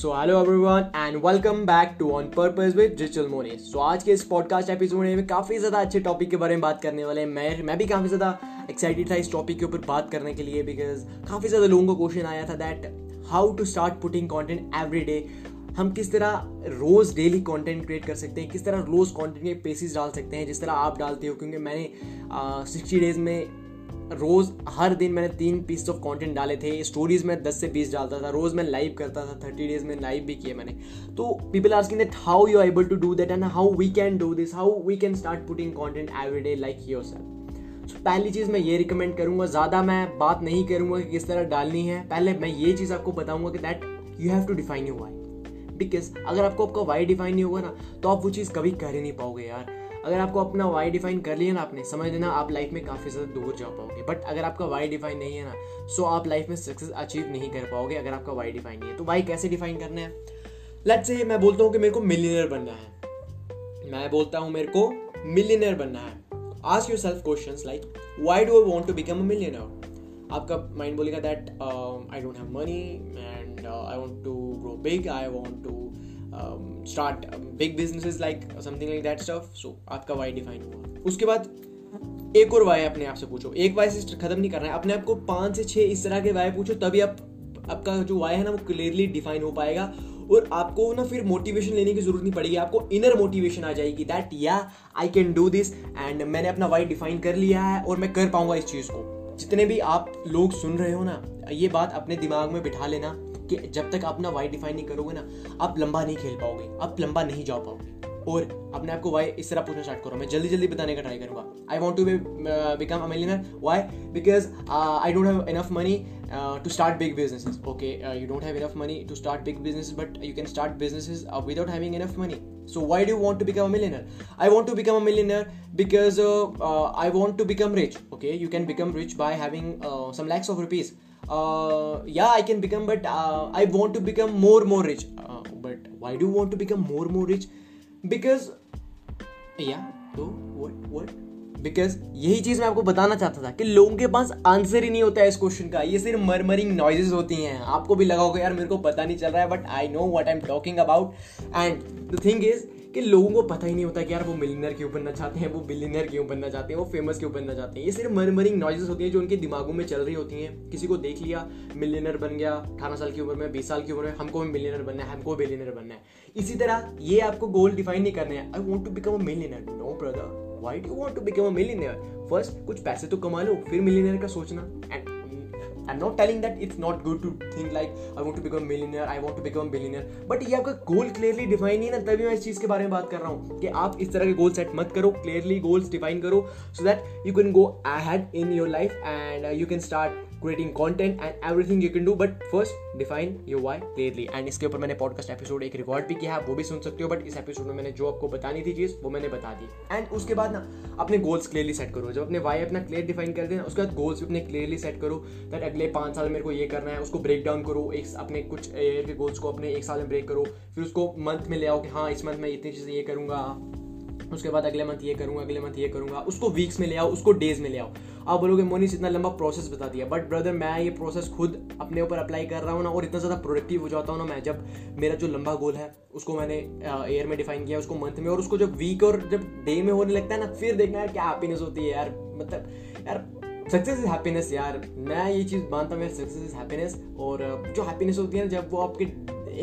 So hello everyone and welcome back to on purpose with digital Moni so आज के इस podcast episode में काफ़ी ज़्यादा अच्छे टॉपिक के बारे में बात करने वाले हैं। मैं मैं भी काफ़ी ज़्यादा एक्साइटेड था इस टॉपिक के ऊपर बात करने के लिए बिकॉज़ काफ़ी ज़्यादा लोगों को क्वेश्चन आया था that how to start putting content every day हम किस तरह रोज़ डेली कंटेंट क्रिएट कर सकते हैं, किस तरह रोज़ कंटेंट के पेसिस डाल सकते हैं, जिस तरह आप डालते हो, क्योंकि मैंने सिक्सटी डेज़ में रोज़ हर दिन मैंने तीन पीस ऑफ़ कंटेंट डाले थे। स्टोरीज में दस से बीस डालता था। रोज़ मैं लाइव करता था। थर्टी डेज़ में लाइव भी किए मैंने। तो people asking that how you able to do that and how we can do this how we can start putting content every day like yourself so पहली चीज़ मैं ये रिकमेंड करूँगा। ज़्यादा मैं बात नहीं करूँगा कि किस तरह डालनी है। पहले मैं ये चीज़ आपको बताऊँगा कि that you have to define you why because अगर आपको आपका वाई डिफाइन नहीं होगा ना तो आप वो चीज़ कभी कर ही नहीं पाओगे यार। अगर आपको अपना वाई डिफाइन कर लिया ना आपने, समझ लेना आप लाइफ में काफ़ी ज़्यादा दूर जा पाओगे। बट अगर आपका वाई डिफाइन नहीं है ना सो आप लाइफ में सक्सेस अचीव नहीं कर पाओगे अगर आपका वाई डिफाइन नहीं है। तो वाई कैसे डिफाइन करना है? लेट से मैं बोलता हूँ कि मेरे को मिलीनियर बनना है। मैं बोलता हूँ मेरे को मिलीनियर बनना है। Ask yourself question like why do want to become a millionaire आपका माइंड बोलेगा that I don't have money and I want to grow big I want to start big business like something like that stuff so आपका why define हुआ। उसके बाद, एक और Y अपने आप से पूछो। एक वाई से खत्म नहीं करना है। अपने आप को पाँच से छह इस तरह के वाई पूछो, तभी आप, आपका जो वाई है ना, वो क्लियरली डिफाइन हो पाएगा। और आपको ना फिर मोटिवेशन लेने की ज़रूरत नहीं पड़ेगी। आपको इनर मोटिवेशन आ जाएगी दैट या I can do this and मैंने अपना वाई डिफाइन कर लिया है और मैं कर पाऊँगा इस चीज़ को। जितने भी आप लोग सुन रहे हो ना, ये बात अपने दिमाग में बिठा लेना। कि जब तक आप अपना वाई डिफाइन नहीं करोगे ना आप लंबा नहीं खेल पाओगे आप लंबा नहीं जा पाओगे। और अपने आप को वाई इस तरह पूछना स्टार्ट करो। मैं जल्दी जल्दी बताने का ट्राई करूँगा। I want to become a why because I don't have enough money to start big businesses okay you don't have enough money to start big business but you can start businesses without having enough money so why do you want to become a millionaire? I want to become a millionaire because uh, uh, i want to become rich. Okay you can become rich by having uh, some lakhs of rupees. Yeah i can become but uh, i want to become more more rich. Uh, but why do you want to become more more rich? Because yeah so what what? Because यही चीज़ मैं आपको बताना चाहता था कि लोगों के पास आंसर ही नहीं होता है इस क्वेश्चन का। ये सिर्फ़ मरमरिंग नॉइजेज होती हैं। आपको भी लगा होगा यार मेरे को पता नहीं चल रहा है but I know what I am talking about and the thing is कि लोगों को पता ही नहीं होता कि यार वो मिलीनियर क्यों बनना चाहते हैं, वो बिलीनियर क्यों बनना चाहते हैं, वो फ़ेमस क्यों बनना चाहते हैं। ये सिर्फ़ मरमरिंग नॉइजेस होती हैं जो उनके दिमागों में चल रही होती हैं। किसी को देख लिया मिलीनियर बन गया, अठारह साल की उम्र में, बीस साल की उम्र में, हमको भी मिलीनियर बनना है, हमको बिलीनियर बनना है। इसी तरह ये आपको गोल डिफाइन नहीं करने हैं। I want to become a millionaire no brother why do want to become a millionaire first कुछ पैसे तो कमा लो, फिर मिलीनियर का सोचना। And I'm not telling that it's not good to think like I want to become a millionaire, I want to become a billionaire. But ये आपका गोल क्लियरली डिफाइन नहीं है ना तभी मैं इस चीज के बारे में बात कर रहा हूँ कि आप इस तरह के गोल सेट मत करो क्लियरली गोल्स डिफाइन करो so that you can go ahead in your life and you can start creating content and everything you can do but first define your why clearly. And इसके ऊपर मैंने podcast episode एक record भी किया है वो भी सुन सकते हो बट इस एपिसोड में मैंने जो आपको बतानी थी चीज़, वो मैंने बता दी। एंड उसके बाद ना, अपने गोल्स क्लियरली सेट करो। जब अपने वाई अपना क्लियर डिफाइन कर देना, उसके बाद गोल्स भी अपने क्लियरली सेट करो दैट अगले पाँच साल मेरे को ये करना है, उसको ब्रेक डाउन करो, एक अपने कुछ ईयर के गोल्स को अपने एक साल में ब्रेक करो, फिर उसको मंथ में ले आओ कि हाँ इस मंथ में इतनी चीज़ें ये करूँगा। उसके बाद अगले मंथ ये करूँगा अगले मंथ ये करूँगा। उसको वीक्स में ले आओ उसको डेज़ में ले आओ। आप बोलोगे मोनिस इतना लंबा प्रोसेस बता दिया। बट ब्रदर मैं ये प्रोसेस खुद अपने ऊपर अप्लाई कर रहा हूँ ना और इतना ज़्यादा प्रोडक्टिव हो जाता हूँ ना मैं जब मेरा जो लंबा गोल है उसको मैंने ईयर में डिफाइन किया उसको मंथ में और उसको जब वीक और जब डे में होने लगता है ना फिर देखना यार क्या हैप्पीनेस होती है यार। मतलब यार सक्सेस इज़ हैप्पीनेस यार। मैं ये चीज़ मानता हूँ सक्सेस इज़ हैप्पीनेस और जो हैप्पीनेस होती है ना जब वो आपके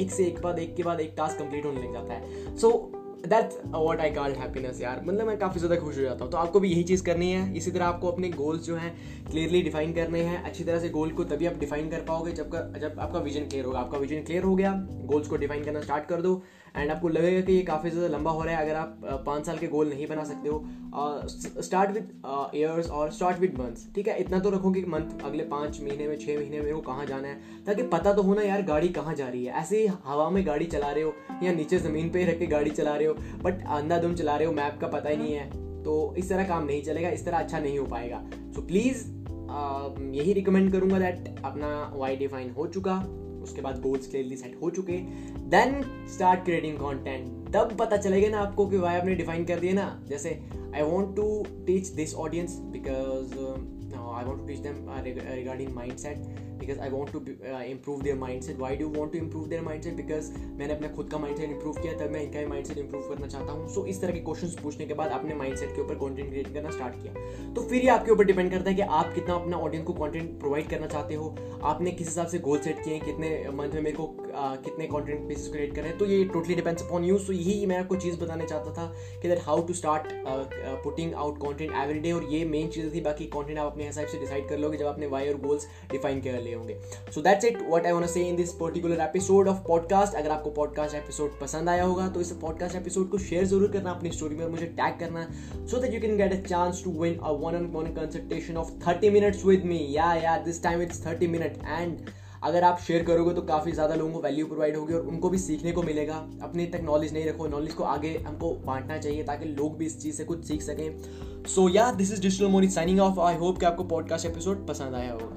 एक से एक बाद एक के बाद एक टास्क कंप्लीट होने लग जाता है। So so, that's what I call happiness यार। मतलब मैं काफ़ी ज़्यादा खुश हो जाता हूँ। तो आपको भी यही चीज़ करनी है। इसी तरह आपको अपने गोल्स जो हैं क्लियरली डिफाइन करने हैं। अच्छी तरह से गोल को तभी आप डिफाइन कर पाओगे जब का जब आपका विजन क्लियर होगा। आपका विजन क्लियर हो गया गोल्स को डिफाइन करना स्टार्ट कर दो। एंड आपको लगेगा कि ये काफ़ी ज़्यादा लंबा हो रहा है, अगर आप पाँच साल के गोल नहीं बना सकते हो। स्टार्ट विद ईयर्स और स्टार्ट विद मंथ्स ठीक है? इतना तो रखो कि मंथ अगले पाँच महीने में छः महीने में वो कहाँ जाना है। ताकि पता तो हो ना यार, गाड़ी कहाँ जा रही है। ऐसे ही हवा में गाड़ी चला रहे हो, या नीचे ज़मीन पे रख के गाड़ी चला रहे हो बट अंधाधुम चला रहे हो मैप का पता ही नहीं है तो इस तरह काम नहीं चलेगा, इस तरह अच्छा नहीं हो पाएगा। सो प्लीज़ यही रिकमेंड करूँगा दैट अपना वाई डिफाइन हो चुका। उसके बाद गोल्स क्लियरली सेट हो चुके देन स्टार्ट क्रिएटिंग कॉन्टेंट तब पता चलेगा ना आपको कि वाई आपने डिफाइन कर दिया ना। जैसे I want to teach this audience because I want to teach them regarding mind set because I want to improve their mind set why do want to improve their mind set because मैंने अपना खुद का mind set improve किया तब मैं इनका ही mind set improve करना चाहता हूँ। सो so, इस तरह के क्वेश्चन पूछने के बाद अपने माइंड सेट के ऊपर कॉन्टेंट क्रिएट करना स्टार्ट किया। तो फिर ये आपके ऊपर डिपेंड करता है कि आप कितना अपना ऑडियंस को कॉन्टेंट प्रोवाइड करना चाहते हो। आपने किस हिसाब से गोल सेट किए हैं कितने मंथ में मेरे को आ, कितने कॉन्टेंट पीसेस क्रिएट करें तो ये totally depends upon you so यही मैं आपको चीज़ बताना चाहता था कि that how to start putting out content every day और ये मेन चीज़ थी बाकी कॉन्टेंट आप अपने हिसाब से डिसाइड कर लोगे जब आपने वाई और गोल्स डिफाइन कर लिए होंगे। So that's it what I want to say in this particular episode of podcast अगर आपको पॉडकास्ट एपिसोड पसंद आया होगा तो इस पॉडकास्ट एपिसोड को शेयर ज़रूर करना अपनी स्टोरी में मुझे टैग करना so that you can get a chance to win a one on one consultation of thirty minutes with me yeah yeah this time it's thirty minute and अगर आप share करोगे तो काफ़ी ज़्यादा लोगों को वैल्यू प्रोवाइड होगी और उनको भी सीखने को मिलेगा। अपने तक नॉलेज नहीं रखो नॉलेज को आगे हमको बांटना चाहिए ताकि लोग भी इस चीज़ से कुछ सीख सकें। So yeah this is digital Moni signing off I hope कि आपको पॉडकास्ट एपिसोड पसंद आया होगा।